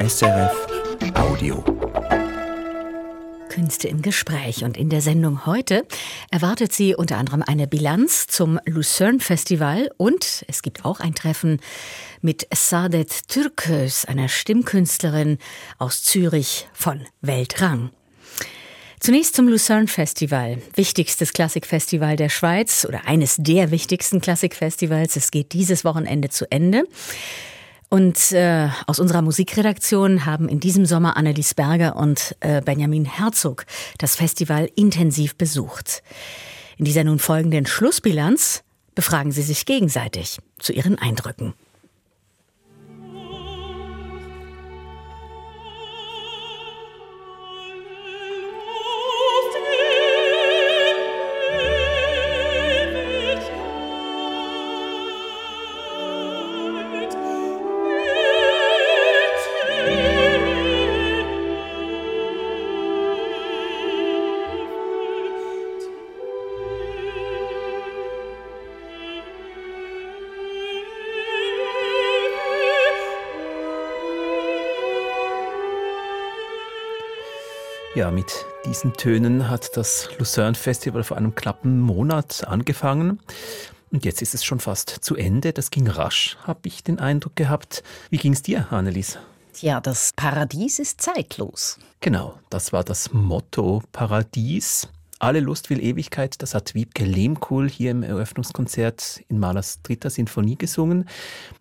SRF Audio. Künste im Gespräch. Und in der Sendung heute erwartet sie unter anderem eine Bilanz zum Lucerne Festival und es gibt auch ein Treffen mit Saadet Türkös, einer Stimmkünstlerin aus Zürich von Weltrang. Zunächst zum Lucerne Festival, wichtigstes Klassikfestival der Schweiz oder eines der wichtigsten Klassikfestivals. Es geht dieses Wochenende zu Ende. Und äh, aus unserer Musikredaktion haben in diesem Sommer Annelies Berger und äh, Benjamin Herzog das Festival intensiv besucht. In dieser nun folgenden Schlussbilanz befragen sie sich gegenseitig zu ihren Eindrücken. Ja, mit diesen Tönen hat das Lucerne Festival vor einem knappen Monat angefangen. Und jetzt ist es schon fast zu Ende. Das ging rasch, habe ich den Eindruck gehabt. Wie ging es dir, Annelies? Ja, das Paradies ist zeitlos. Genau, das war das Motto Paradies. Alle Lust will Ewigkeit, das hat Wiebke Lehmkuhl hier im Eröffnungskonzert in Mahlers dritter Sinfonie gesungen.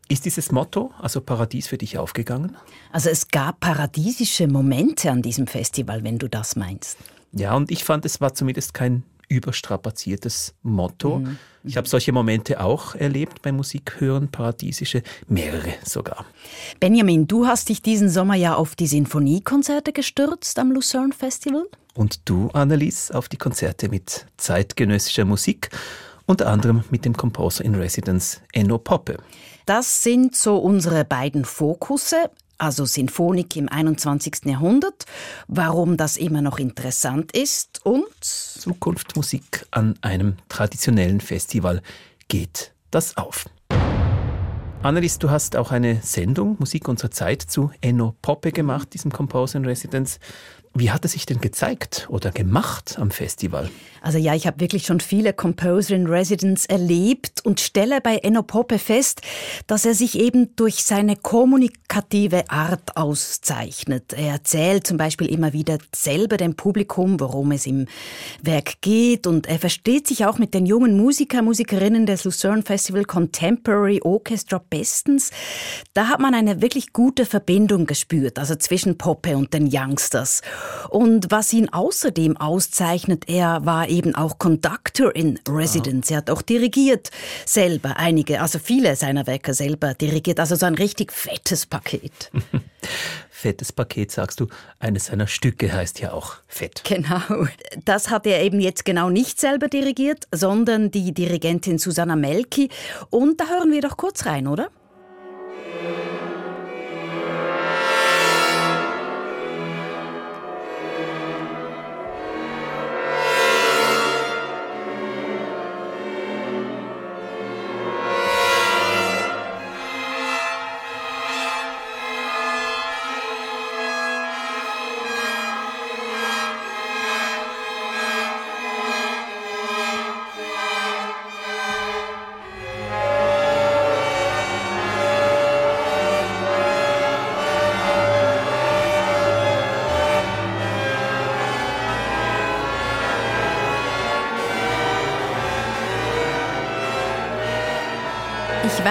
Ist dieses Motto, also Paradies, für dich aufgegangen? Also es gab paradiesische Momente an diesem Festival, wenn du das meinst. Ja, und ich fand, es war zumindest kein überstrapaziertes Motto. Mhm. Ich habe solche Momente auch erlebt beim Musikhören, paradiesische, mehrere sogar. Benjamin, du hast dich diesen Sommer ja auf die Sinfoniekonzerte gestürzt am Lucerne Festival. Und du, Annelies, auf die Konzerte mit zeitgenössischer Musik, unter anderem mit dem Composer in Residence Enno Poppe. Das sind so unsere beiden Fokusse also Sinfonik im 21. Jahrhundert, warum das immer noch interessant ist und Zukunftsmusik an einem traditionellen Festival geht das auf. Annelies, du hast auch eine Sendung Musik unserer Zeit zu Enno Poppe gemacht, diesem Composer in Residence. Wie hat er sich denn gezeigt oder gemacht am Festival? Also ja, ich habe wirklich schon viele Composer in Residence erlebt und stelle bei Enno Poppe fest, dass er sich eben durch seine kommunikative Art auszeichnet. Er erzählt zum Beispiel immer wieder selber dem Publikum, worum es im Werk geht und er versteht sich auch mit den jungen Musiker, Musikerinnen des Lucerne Festival Contemporary Orchestra bestens. Da hat man eine wirklich gute Verbindung gespürt, also zwischen Poppe und den Youngsters. Und was ihn außerdem auszeichnet, er war eben auch Conductor in Residence. Er hat auch dirigiert selber einige, also viele seiner Werke selber dirigiert. Also so ein richtig fettes Paket. fettes Paket, sagst du. Eines seiner Stücke heißt ja auch Fett. Genau. Das hat er eben jetzt genau nicht selber dirigiert, sondern die Dirigentin Susanna Melki. Und da hören wir doch kurz rein, oder?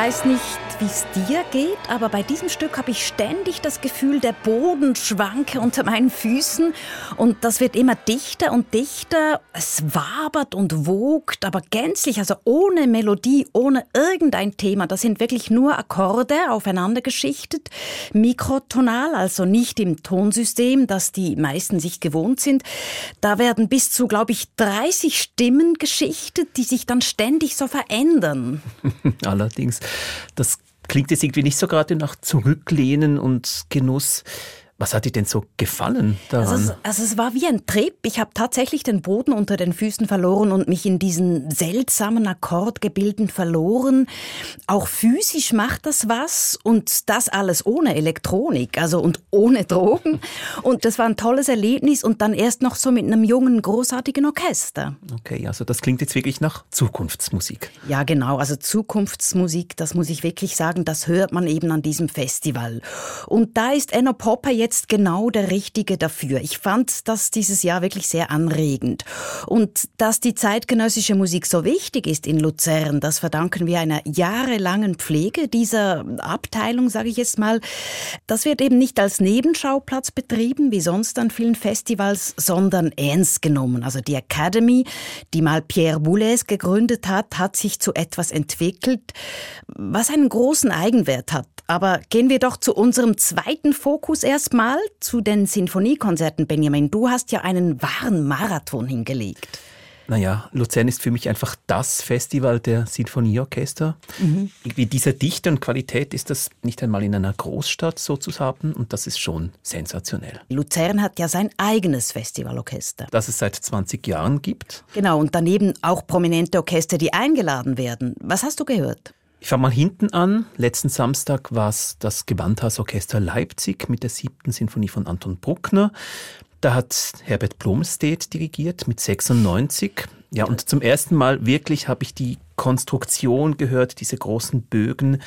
Weiß nicht, wie es dir geht, aber bei diesem Stück habe ich ständig das Gefühl, der Boden schwanke unter meinen Füßen und das wird immer dichter und dichter. Es wabert und wogt, aber gänzlich, also ohne Melodie, ohne irgendein Thema. Das sind wirklich nur Akkorde aufeinander geschichtet, mikrotonal, also nicht im Tonsystem, das die meisten sich gewohnt sind. Da werden bis zu, glaube ich, 30 Stimmen geschichtet, die sich dann ständig so verändern. Allerdings, das klingt jetzt irgendwie nicht so gerade nach Zurücklehnen und Genuss. Was hat dir denn so gefallen daran? Also es, also es war wie ein Trip. Ich habe tatsächlich den Boden unter den Füßen verloren und mich in diesen seltsamen Akkordgebilden verloren. Auch physisch macht das was und das alles ohne Elektronik, also und ohne Drogen. Und das war ein tolles Erlebnis und dann erst noch so mit einem jungen, großartigen Orchester. Okay, also das klingt jetzt wirklich nach Zukunftsmusik. Ja, genau. Also Zukunftsmusik, das muss ich wirklich sagen, das hört man eben an diesem Festival. Und da ist Enno Popper jetzt jetzt genau der Richtige dafür. Ich fand das dieses Jahr wirklich sehr anregend. Und dass die zeitgenössische Musik so wichtig ist in Luzern, das verdanken wir einer jahrelangen Pflege dieser Abteilung, sage ich jetzt mal. Das wird eben nicht als Nebenschauplatz betrieben, wie sonst an vielen Festivals, sondern ernst genommen. Also die Academy, die mal Pierre Boulez gegründet hat, hat sich zu etwas entwickelt, was einen großen Eigenwert hat. Aber gehen wir doch zu unserem zweiten Fokus erstmal, zu den Sinfoniekonzerten, Benjamin. Du hast ja einen wahren Marathon hingelegt. Naja, Luzern ist für mich einfach das Festival der Sinfonieorchester. Mhm. Irgendwie dieser Dichte und Qualität ist das nicht einmal in einer Großstadt so zu haben und das ist schon sensationell. Luzern hat ja sein eigenes Festivalorchester. Das es seit 20 Jahren gibt. Genau, und daneben auch prominente Orchester, die eingeladen werden. Was hast du gehört? Ich fange mal hinten an. Letzten Samstag war es das Gewandhausorchester Leipzig mit der siebten Sinfonie von Anton Bruckner. Da hat Herbert Blomstedt dirigiert mit 96. Ja, und zum ersten Mal wirklich habe ich die Konstruktion gehört, diese großen Bögen.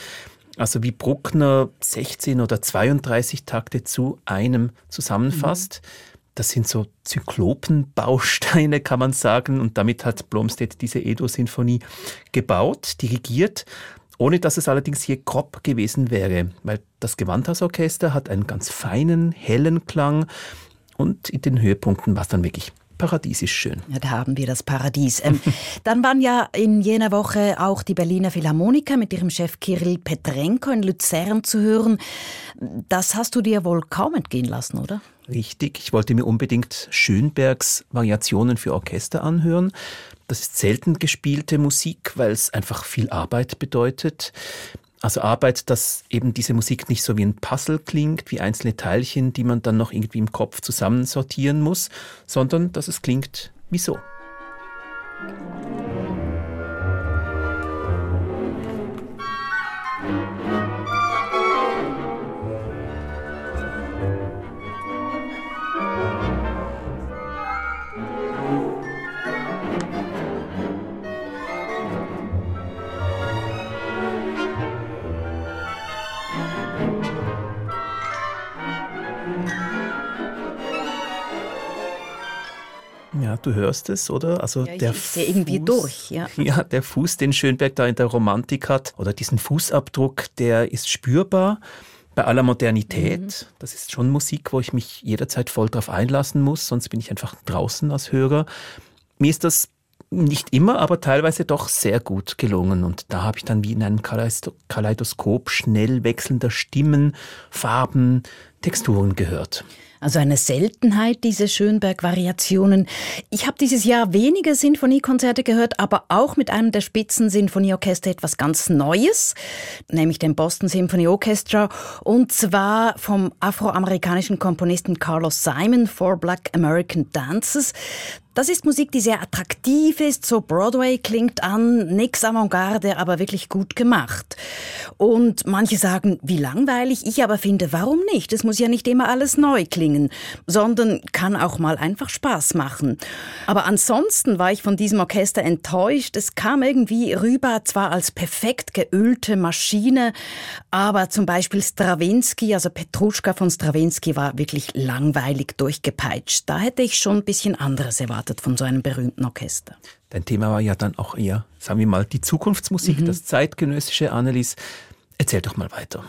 Also wie Bruckner 16 oder 32 Takte zu einem zusammenfasst. Mhm. Das sind so Zyklopenbausteine, kann man sagen. Und damit hat Blomstedt diese Edo-Sinfonie gebaut, dirigiert ohne dass es allerdings hier grob gewesen wäre, weil das Gewandhausorchester hat einen ganz feinen, hellen Klang und in den Höhepunkten war es dann wirklich paradiesisch schön. Ja, da haben wir das Paradies. Ähm, dann waren ja in jener Woche auch die Berliner Philharmoniker mit ihrem Chef Kirill Petrenko in Luzern zu hören. Das hast du dir wohl kaum entgehen lassen, oder? Richtig, ich wollte mir unbedingt Schönbergs Variationen für Orchester anhören. Das ist selten gespielte Musik, weil es einfach viel Arbeit bedeutet. Also Arbeit, dass eben diese Musik nicht so wie ein Puzzle klingt, wie einzelne Teilchen, die man dann noch irgendwie im Kopf zusammensortieren muss, sondern dass es klingt wie so. Du hörst es, oder? Also ja, der sehe irgendwie durch, ja. Ja, der Fuß, den Schönberg da in der Romantik hat, oder diesen Fußabdruck, der ist spürbar bei aller Modernität. Mhm. Das ist schon Musik, wo ich mich jederzeit voll drauf einlassen muss, sonst bin ich einfach draußen als Hörer. Mir ist das nicht immer, aber teilweise doch sehr gut gelungen. Und da habe ich dann wie in einem Kaleidoskop schnell wechselnder Stimmen, Farben, Texturen gehört. Also eine Seltenheit, diese Schönberg-Variationen. Ich habe dieses Jahr wenige Sinfoniekonzerte gehört, aber auch mit einem der Spitzen-Sinfonieorchester etwas ganz Neues, nämlich dem Boston Symphony Orchestra, und zwar vom afroamerikanischen Komponisten Carlos Simon, for Black American Dances. Das ist Musik, die sehr attraktiv ist, so Broadway klingt an, nix Avantgarde, aber wirklich gut gemacht. Und manche sagen, wie langweilig, ich aber finde, warum nicht? Es muss ja nicht immer alles neu klingen, sondern kann auch mal einfach Spaß machen. Aber ansonsten war ich von diesem Orchester enttäuscht. Es kam irgendwie rüber, zwar als perfekt geölte Maschine, aber zum Beispiel Stravinsky, also Petruschka von Stravinsky war wirklich langweilig durchgepeitscht. Da hätte ich schon ein bisschen anderes erwartet von so einem berühmten Orchester. Dein Thema war ja dann auch eher, sagen wir mal, die Zukunftsmusik, mhm. das zeitgenössische Annelies. Erzähl doch mal weiter.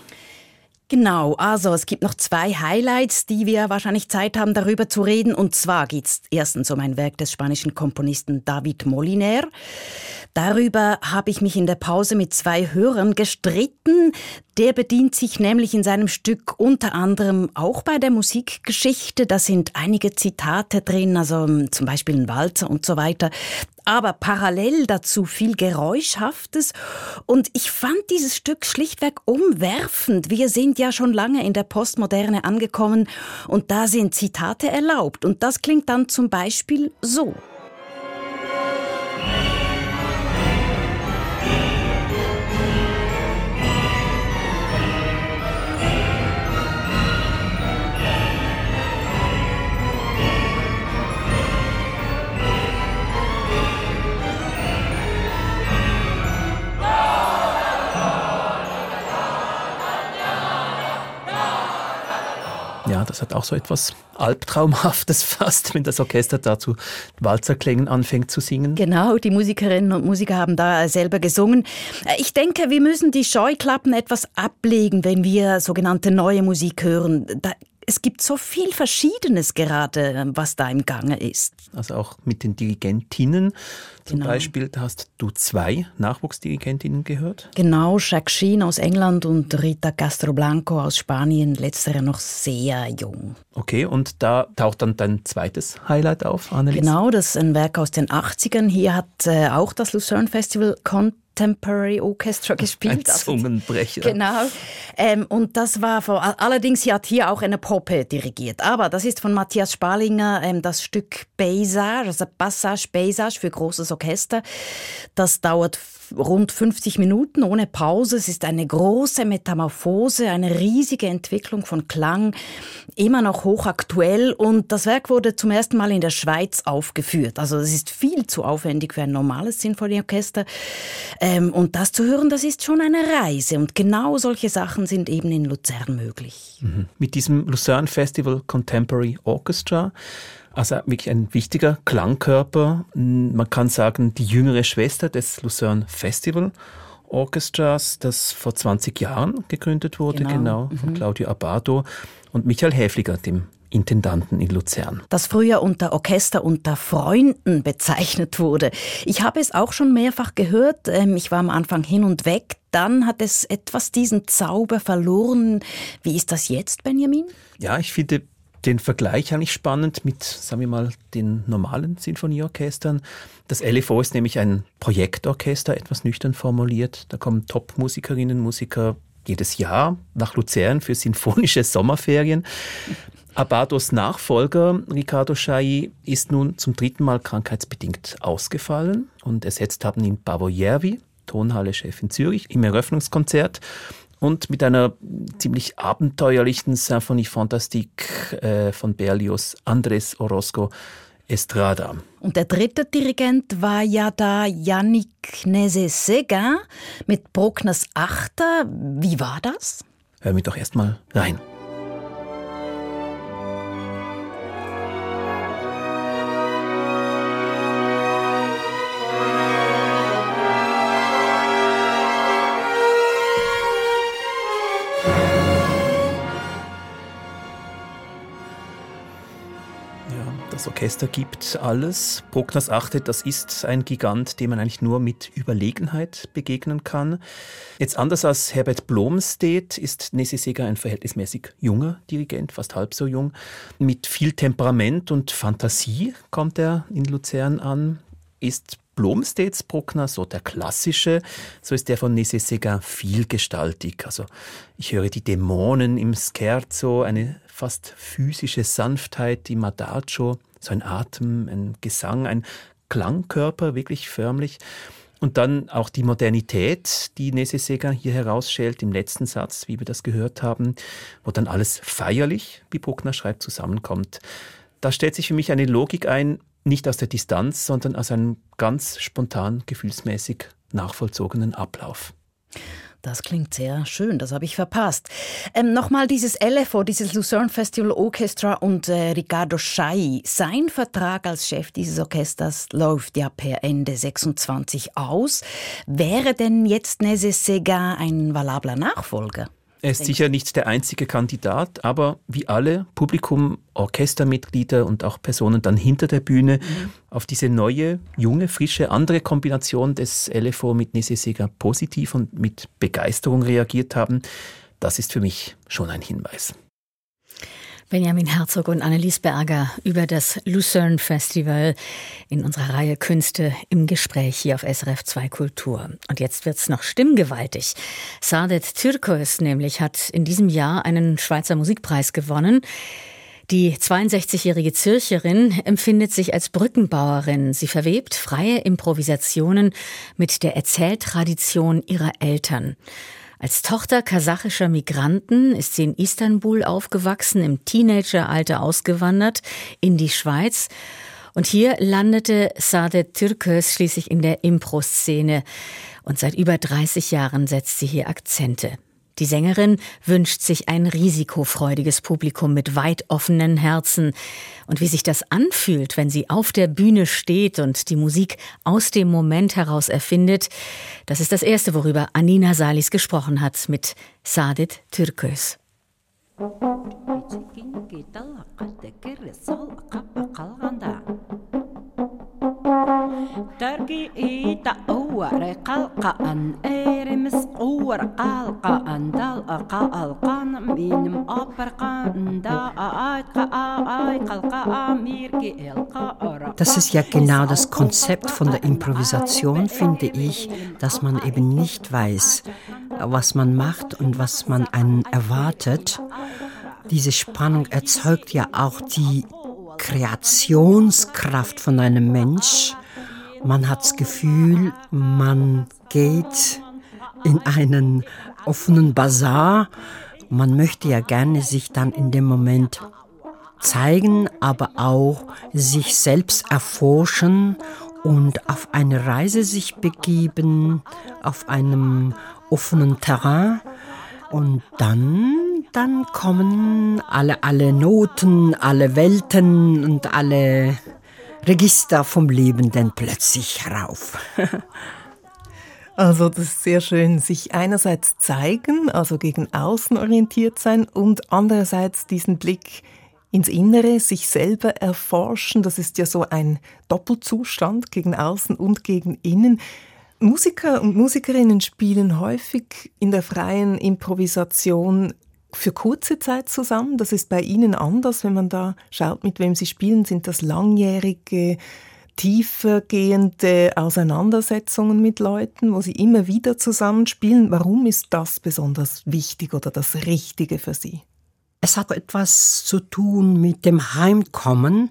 Genau, also es gibt noch zwei Highlights, die wir wahrscheinlich Zeit haben, darüber zu reden. Und zwar geht es erstens um ein Werk des spanischen Komponisten David Moliner. Darüber habe ich mich in der Pause mit zwei Hörern gestritten. Der bedient sich nämlich in seinem Stück unter anderem auch bei der Musikgeschichte. Da sind einige Zitate drin, also zum Beispiel ein Walzer und so weiter aber parallel dazu viel Geräuschhaftes. Und ich fand dieses Stück schlichtweg umwerfend. Wir sind ja schon lange in der Postmoderne angekommen und da sind Zitate erlaubt. Und das klingt dann zum Beispiel so. Das hat auch so etwas Albtraumhaftes fast, wenn das Orchester dazu Walzerklängen anfängt zu singen. Genau, die Musikerinnen und Musiker haben da selber gesungen. Ich denke, wir müssen die Scheuklappen etwas ablegen, wenn wir sogenannte neue Musik hören. Da es gibt so viel Verschiedenes gerade, was da im Gange ist. Also auch mit den Dirigentinnen zum genau. Beispiel, da hast du zwei Nachwuchsdirigentinnen gehört? Genau, Jacques Sheen aus England und Rita Castro Blanco aus Spanien, letztere noch sehr jung. Okay, und da taucht dann dein zweites Highlight auf, Annelies? Genau, das ist ein Werk aus den 80ern. Hier hat äh, auch das Lucerne Festival Contemporary Orchestra gespielt. Ein also Zungenbrecher. genau. Ähm, und das war vor, allerdings, sie hat hier auch eine Poppe dirigiert. Aber das ist von Matthias Spalinger ähm, das Stück Paysage, also Passage Paysage für großes Orchester. Das dauert rund 50 Minuten ohne Pause. Es ist eine große Metamorphose, eine riesige Entwicklung von Klang, immer noch hochaktuell. Und das Werk wurde zum ersten Mal in der Schweiz aufgeführt. Also es ist viel zu aufwendig für ein normales Sinfonieorchester. Ähm, und das zu hören, das ist schon eine Reise. Und genau solche Sachen sind eben in Luzern möglich. Mhm. Mit diesem Luzern Festival Contemporary Orchestra also wirklich ein wichtiger Klangkörper. Man kann sagen, die jüngere Schwester des Lucerne Festival Orchestras, das vor 20 Jahren gegründet wurde, genau, genau von mhm. Claudio Abado und Michael Häfliger, dem Intendanten in Luzern. Das früher unter Orchester unter Freunden bezeichnet wurde. Ich habe es auch schon mehrfach gehört. Ähm, ich war am Anfang hin und weg. Dann hat es etwas diesen Zauber verloren. Wie ist das jetzt, Benjamin? Ja, ich finde, den Vergleich eigentlich spannend mit, sagen wir mal, den normalen Sinfonieorchestern. Das LFO ist nämlich ein Projektorchester, etwas nüchtern formuliert. Da kommen Top-Musikerinnen und Musiker jedes Jahr nach Luzern für sinfonische Sommerferien. Abados Nachfolger, Riccardo Schai, ist nun zum dritten Mal krankheitsbedingt ausgefallen und ersetzt haben ihn Bavo Järvi, Tonhalle-Chef in Zürich, im Eröffnungskonzert und mit einer ziemlich abenteuerlichen Symphonie Fantastique äh, von Berlioz, Andres Orozco Estrada. Und der dritte Dirigent war ja da Yannick Nese-Seguin mit Bruckners Achter. Wie war das? Hör mich doch erstmal rein. Das Orchester gibt alles. Bruckners achtet, das ist ein Gigant, dem man eigentlich nur mit Überlegenheit begegnen kann. Jetzt anders als Herbert Blomstedt ist Nessie Seger ein verhältnismäßig junger Dirigent, fast halb so jung. Mit viel Temperament und Fantasie kommt er in Luzern an. Ist Blomstedts Bruckner so der klassische, so ist der von Nese Segar vielgestaltig. Also ich höre die Dämonen im Scherzo, eine fast physische Sanftheit im Adagio, so ein Atem, ein Gesang, ein Klangkörper, wirklich förmlich. Und dann auch die Modernität, die Nese Seger hier herausschält im letzten Satz, wie wir das gehört haben, wo dann alles feierlich, wie Bruckner schreibt, zusammenkommt. Da stellt sich für mich eine Logik ein, nicht aus der Distanz, sondern aus einem ganz spontan, gefühlsmäßig nachvollzogenen Ablauf. Das klingt sehr schön, das habe ich verpasst. Ähm, Nochmal dieses LFO, dieses Lucerne Festival Orchestra und äh, Riccardo Schai. Sein Vertrag als Chef dieses Orchesters läuft ja per Ende 26 aus. Wäre denn jetzt Nese Sega ein valabler Nachfolger? Er ist sicher nicht der einzige Kandidat, aber wie alle, Publikum, Orchestermitglieder und auch Personen dann hinter der Bühne mhm. auf diese neue, junge, frische, andere Kombination des LFO mit Nesesega positiv und mit Begeisterung reagiert haben, das ist für mich schon ein Hinweis. Benjamin Herzog und Annelies Berger über das Lucerne Festival in unserer Reihe Künste im Gespräch hier auf SRF 2 Kultur. Und jetzt wird's noch stimmgewaltig. Saadet Türkös nämlich hat in diesem Jahr einen Schweizer Musikpreis gewonnen. Die 62-jährige Zürcherin empfindet sich als Brückenbauerin. Sie verwebt freie Improvisationen mit der Erzähltradition ihrer Eltern. Als Tochter kasachischer Migranten ist sie in Istanbul aufgewachsen, im Teenageralter ausgewandert in die Schweiz. Und hier landete Saadet Türkös schließlich in der Impro-Szene. Und seit über 30 Jahren setzt sie hier Akzente. Die Sängerin wünscht sich ein risikofreudiges Publikum mit weit offenen Herzen. Und wie sich das anfühlt, wenn sie auf der Bühne steht und die Musik aus dem Moment heraus erfindet, das ist das Erste, worüber Anina Salis gesprochen hat mit Sadit Türkös. Qalqa'an dal qalqan minim aparqan da ay qa'ay qalqa'a mirki elqa'ara Das ist ja genau das Konzept von der Improvisation, finde ich, dass man eben nicht weiß, was man macht und was man einen erwartet. Diese Spannung erzeugt ja auch die Kreationskraft von einem Mensch. Man hat das Gefühl, man geht in einen offenen Bazar. Man möchte ja gerne sich dann in dem Moment zeigen, aber auch sich selbst erforschen und auf eine Reise sich begeben, auf einem offenen Terrain. Und dann dann kommen alle, alle Noten, alle Welten und alle Register vom Leben dann plötzlich herauf. Also das ist sehr schön, sich einerseits zeigen, also gegen außen orientiert sein und andererseits diesen Blick ins Innere, sich selber erforschen. Das ist ja so ein Doppelzustand gegen außen und gegen innen. Musiker und Musikerinnen spielen häufig in der freien Improvisation für kurze Zeit zusammen. Das ist bei Ihnen anders, wenn man da schaut, mit wem Sie spielen. Sind das langjährige, tiefergehende Auseinandersetzungen mit Leuten, wo Sie immer wieder zusammenspielen? Warum ist das besonders wichtig oder das Richtige für Sie? Es hat etwas zu tun mit dem Heimkommen.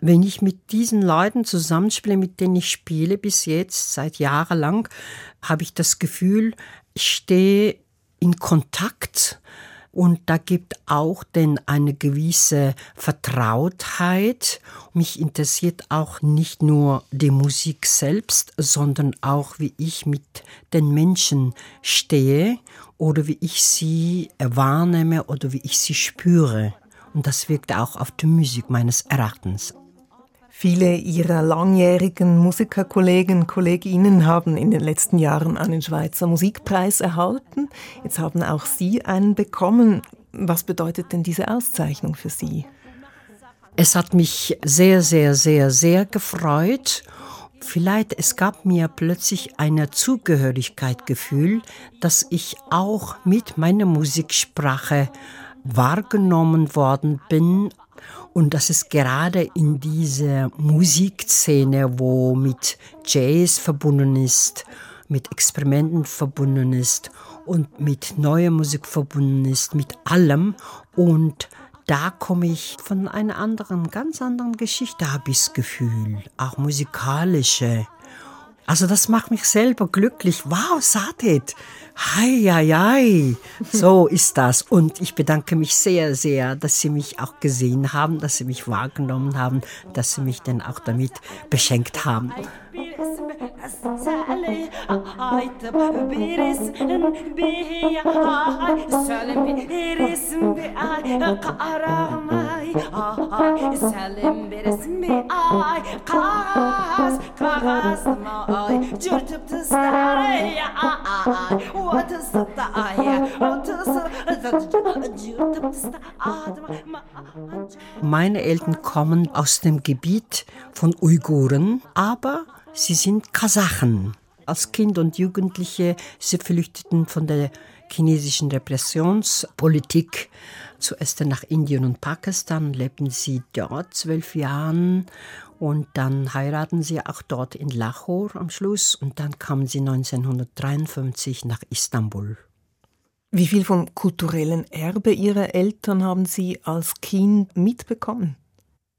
Wenn ich mit diesen Leuten zusammenspiele, mit denen ich spiele bis jetzt, seit jahrelang, habe ich das Gefühl, ich stehe in Kontakt und da gibt auch denn eine gewisse Vertrautheit. Mich interessiert auch nicht nur die Musik selbst, sondern auch, wie ich mit den Menschen stehe oder wie ich sie wahrnehme oder wie ich sie spüre. Und das wirkt auch auf die Musik meines Erachtens Viele Ihrer langjährigen Musikerkollegen, Kolleginnen haben in den letzten Jahren einen Schweizer Musikpreis erhalten. Jetzt haben auch Sie einen bekommen. Was bedeutet denn diese Auszeichnung für Sie? Es hat mich sehr, sehr, sehr, sehr gefreut. Vielleicht es gab mir plötzlich ein Zugehörigkeitsgefühl, dass ich auch mit meiner Musiksprache wahrgenommen worden bin und das ist gerade in dieser Musikszene, wo mit Jazz verbunden ist, mit Experimenten verbunden ist und mit neuer Musik verbunden ist, mit allem. Und da komme ich von einer anderen, ganz anderen Geschichte, habe ich das Gefühl, auch musikalische. Also das macht mich selber glücklich. Wow, Sadet, Hei. So ist das. Und ich bedanke mich sehr, sehr, dass Sie mich auch gesehen haben, dass Sie mich wahrgenommen haben, dass Sie mich dann auch damit beschenkt haben. Ay Selim beresin bir ay Kağız kağızma ay Cürtüp tıstar ay Otısı da ay Otısı Cürtüp tıstar Meine Eltern kommen aus dem Gebiet von Uiguren, aber sie sind Kasachen. Als Kind und Jugendliche, sie flüchteten von der chinesischen Repressionspolitik zuerst nach Indien und Pakistan, lebten sie dort zwölf Jahre und dann heiraten sie auch dort in Lahore am Schluss und dann kamen sie 1953 nach Istanbul. Wie viel vom kulturellen Erbe Ihrer Eltern haben Sie als Kind mitbekommen?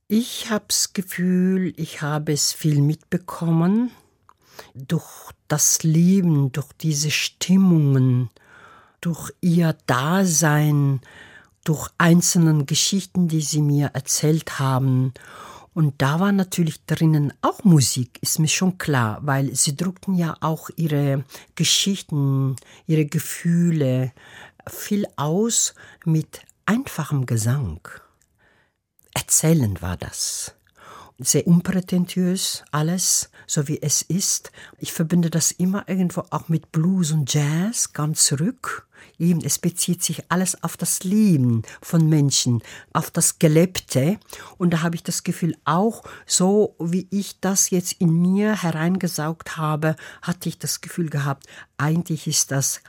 Ich habe das Gefühl, ich habe es viel mitbekommen durch das Leben, durch diese Stimmungen, durch ihr Dasein, durch einzelne Geschichten, die sie mir erzählt haben. Und da war natürlich drinnen auch Musik, ist mir schon klar, weil sie druckten ja auch ihre Geschichten, ihre Gefühle viel aus mit einfachem Gesang. Erzählend war das sehr unprätentiös alles, so wie es ist. Ich verbinde das immer irgendwo auch mit Blues und Jazz ganz zurück. Eben, es bezieht sich alles auf das Leben von Menschen, auf das Gelebte. Und da habe ich das Gefühl, auch so wie ich das jetzt in mir hereingesaugt habe, hatte ich das Gefühl gehabt, eigentlich ist das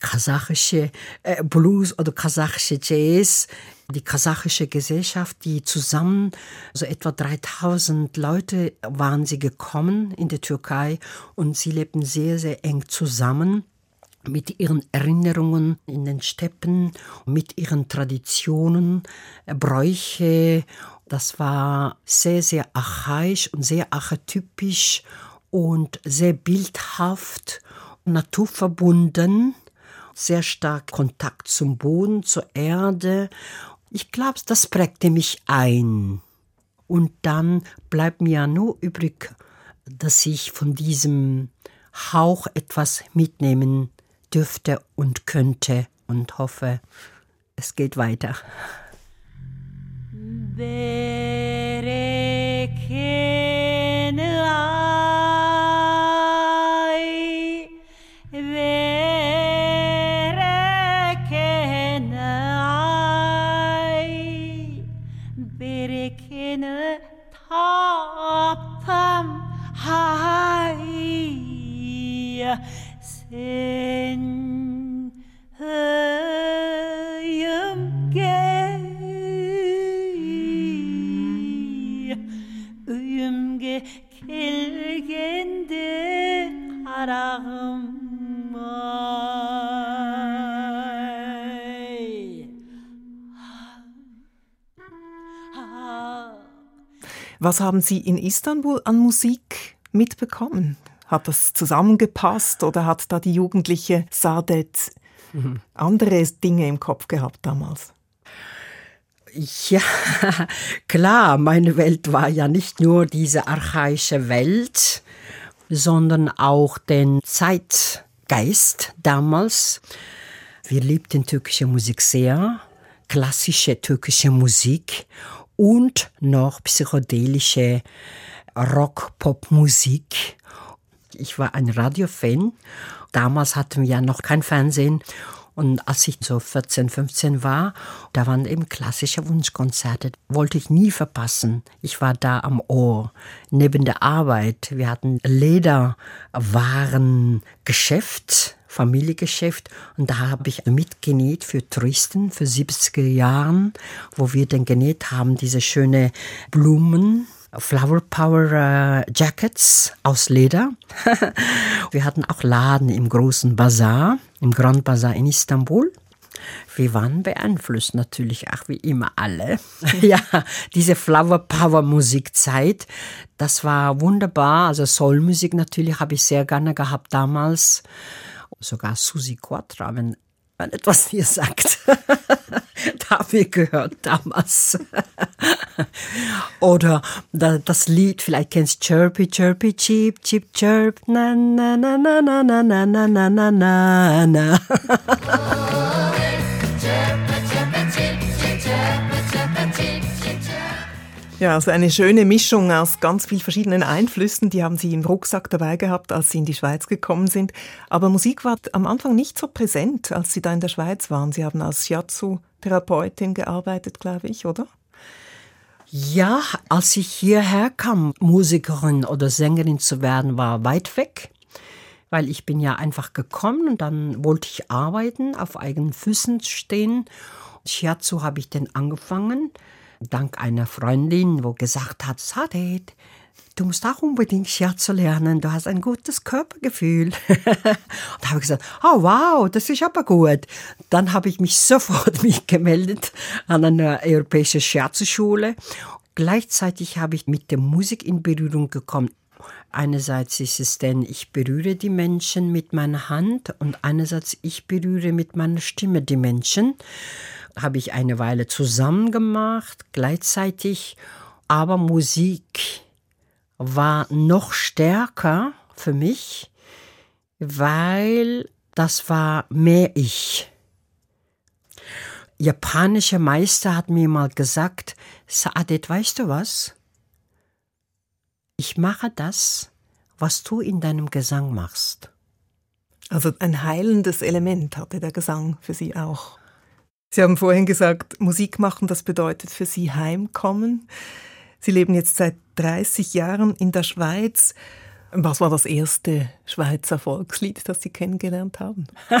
kasachische äh, Blues oder kasachische Jazz, die kasachische Gesellschaft, die zusammen, so etwa 3000 Leute waren sie gekommen in der Türkei und sie lebten sehr, sehr eng zusammen mit ihren Erinnerungen in den Steppen, mit ihren Traditionen, äh, Bräuche. Das war sehr, sehr archaisch und sehr archetypisch und sehr bildhaft, naturverbunden sehr stark Kontakt zum Boden, zur Erde. Ich glaube, das prägte mich ein. Und dann bleibt mir ja nur übrig, dass ich von diesem Hauch etwas mitnehmen dürfte und könnte und hoffe, es geht weiter. Berekene Was haben Sie in Istanbul an Musik mitbekommen? Hat das zusammengepasst oder hat da die jugendliche Sadet mhm. andere Dinge im Kopf gehabt damals? Ja, klar, meine Welt war ja nicht nur diese archaische Welt, sondern auch den Zeitgeist damals. Wir liebten türkische Musik sehr, klassische türkische Musik und noch psychedelische Rock-Pop-Musik. Ich war ein Radiofan. Damals hatten wir ja noch kein Fernsehen. Und als ich so 14, 15 war, da waren eben klassische Wunschkonzerte. Wollte ich nie verpassen. Ich war da am Ohr, neben der Arbeit. Wir hatten Lederwarengeschäft, Familiengeschäft. Und da habe ich mitgenäht für Touristen für 70er Jahren, wo wir dann genäht haben, diese schöne Blumen Flower Power äh, Jackets aus Leder. wir hatten auch Laden im großen Bazar, im Grand Bazar in Istanbul. Wir waren beeinflusst natürlich, auch wie immer alle. ja, diese Flower Power Musikzeit, das war wunderbar. Also Soulmusik natürlich habe ich sehr gerne gehabt damals. Sogar Susi Quatra, wenn man etwas hier sagt. da wir gehört damals. Oder das Lied, vielleicht kennst du Chirpy, Chirpy, Cheep, Cheep, Chirp, na, na, na, na, na, na, na, na, na, na, na. Ja, also eine schöne Mischung aus ganz vielen verschiedenen Einflüssen, die haben Sie im Rucksack dabei gehabt, als Sie in die Schweiz gekommen sind. Aber Musik war am Anfang nicht so präsent, als Sie da in der Schweiz waren. Sie haben als Shiatsu-Therapeutin gearbeitet, glaube ich, oder? Ja, als ich hierher kam, Musikerin oder Sängerin zu werden, war weit weg, weil ich bin ja einfach gekommen und dann wollte ich arbeiten, auf eigenen Füßen stehen. Shiatsu habe ich dann angefangen dank einer Freundin, wo gesagt hat, Sadet, du musst auch unbedingt Scherzo lernen, du hast ein gutes Körpergefühl. und da habe ich gesagt, oh wow, das ist aber gut. Dann habe ich mich sofort mich gemeldet an einer europäischen Scherzo-Schule. Gleichzeitig habe ich mit der Musik in Berührung gekommen. Einerseits ist es denn, ich berühre die Menschen mit meiner Hand und einerseits ich berühre mit meiner Stimme die Menschen habe ich eine Weile zusammen gemacht, gleichzeitig, aber Musik war noch stärker für mich, weil das war mehr ich. Japanischer Meister hat mir mal gesagt, Saadet, weißt du was? Ich mache das, was du in deinem Gesang machst. Also ein heilendes Element hatte der Gesang für Sie auch. Sie haben vorhin gesagt, Musik machen, das bedeutet für Sie Heimkommen. Sie leben jetzt seit 30 Jahren in der Schweiz. Was war das erste Schweizer Volkslied, das Sie kennengelernt haben?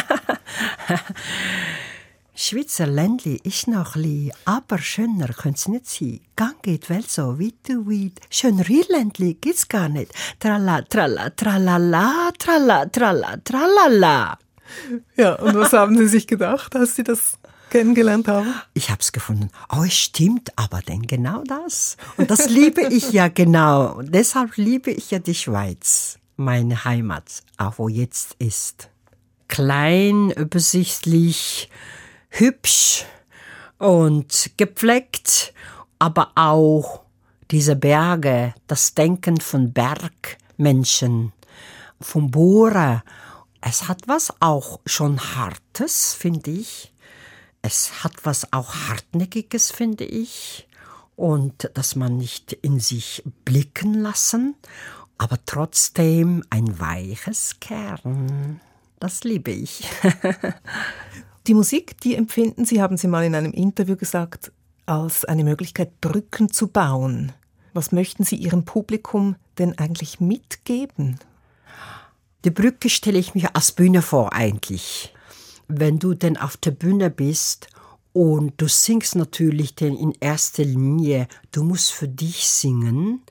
Schweizer Ländli ist noch li, aber schöner könnte es nicht sein. Gang geht Welt so weit weit. Schöner Ländli gibt's gar nicht. Tralla, tralla, tralala, tralla, tralla, tralala. Ja, und was haben Sie sich gedacht, als Sie das kennengelernt haben? Ich habe es gefunden. Oh, es stimmt aber denn genau das. Und das liebe ich ja genau. Und deshalb liebe ich ja die Schweiz, meine Heimat, auch wo jetzt ist. Klein, übersichtlich, hübsch und gepflegt, aber auch diese Berge, das Denken von Bergmenschen, vom Bohrer. Es hat was auch schon Hartes, finde ich. Es hat was auch Hartnäckiges, finde ich. Und dass man nicht in sich blicken lassen, aber trotzdem ein weiches Kern. Das liebe ich. die Musik, die empfinden Sie, haben Sie mal in einem Interview gesagt, als eine Möglichkeit, Brücken zu bauen. Was möchten Sie Ihrem Publikum denn eigentlich mitgeben? Die Brücke stelle ich mir als Bühne vor eigentlich wenn du denn auf der Bühne bist und du singst natürlich denn in erster Linie, du musst für dich singen,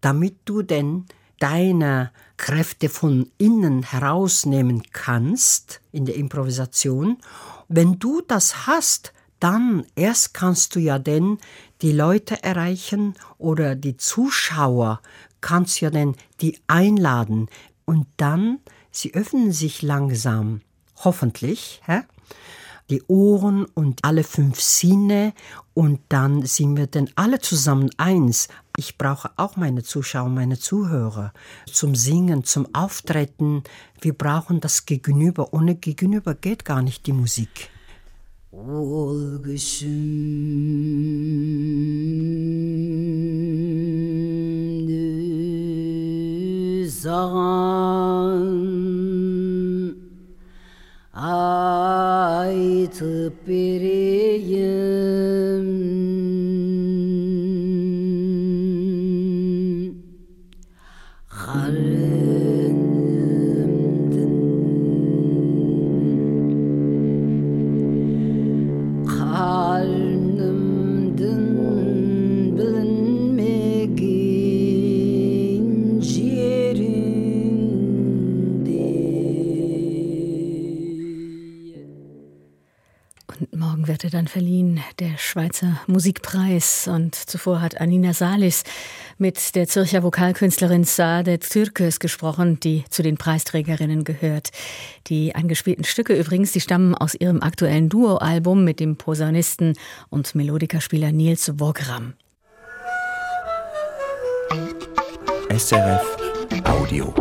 damit du denn deine Kräfte von innen herausnehmen kannst in der Improvisation. Wenn du das hast, dann erst kannst du ja denn die Leute erreichen oder die Zuschauer kannst ja denn die einladen und dann sie öffnen sich langsam hoffentlich, hä? die Ohren und alle fünf Sinne und dann sind wir denn alle zusammen eins. Ich brauche auch meine Zuschauer, meine Zuhörer zum Singen, zum Auftreten. Wir brauchen das Gegenüber. Ohne Gegenüber geht gar nicht die Musik. aytıp Теперь Schweizer Musikpreis. Und zuvor hat Anina Salis mit der Zürcher Vokalkünstlerin Saadet Türkes gesprochen, die zu den Preisträgerinnen gehört. Die angespielten Stücke übrigens, die stammen aus ihrem aktuellen Duo-Album mit dem Posaunisten und Melodikerspieler Nils Wogram. SRF Audio.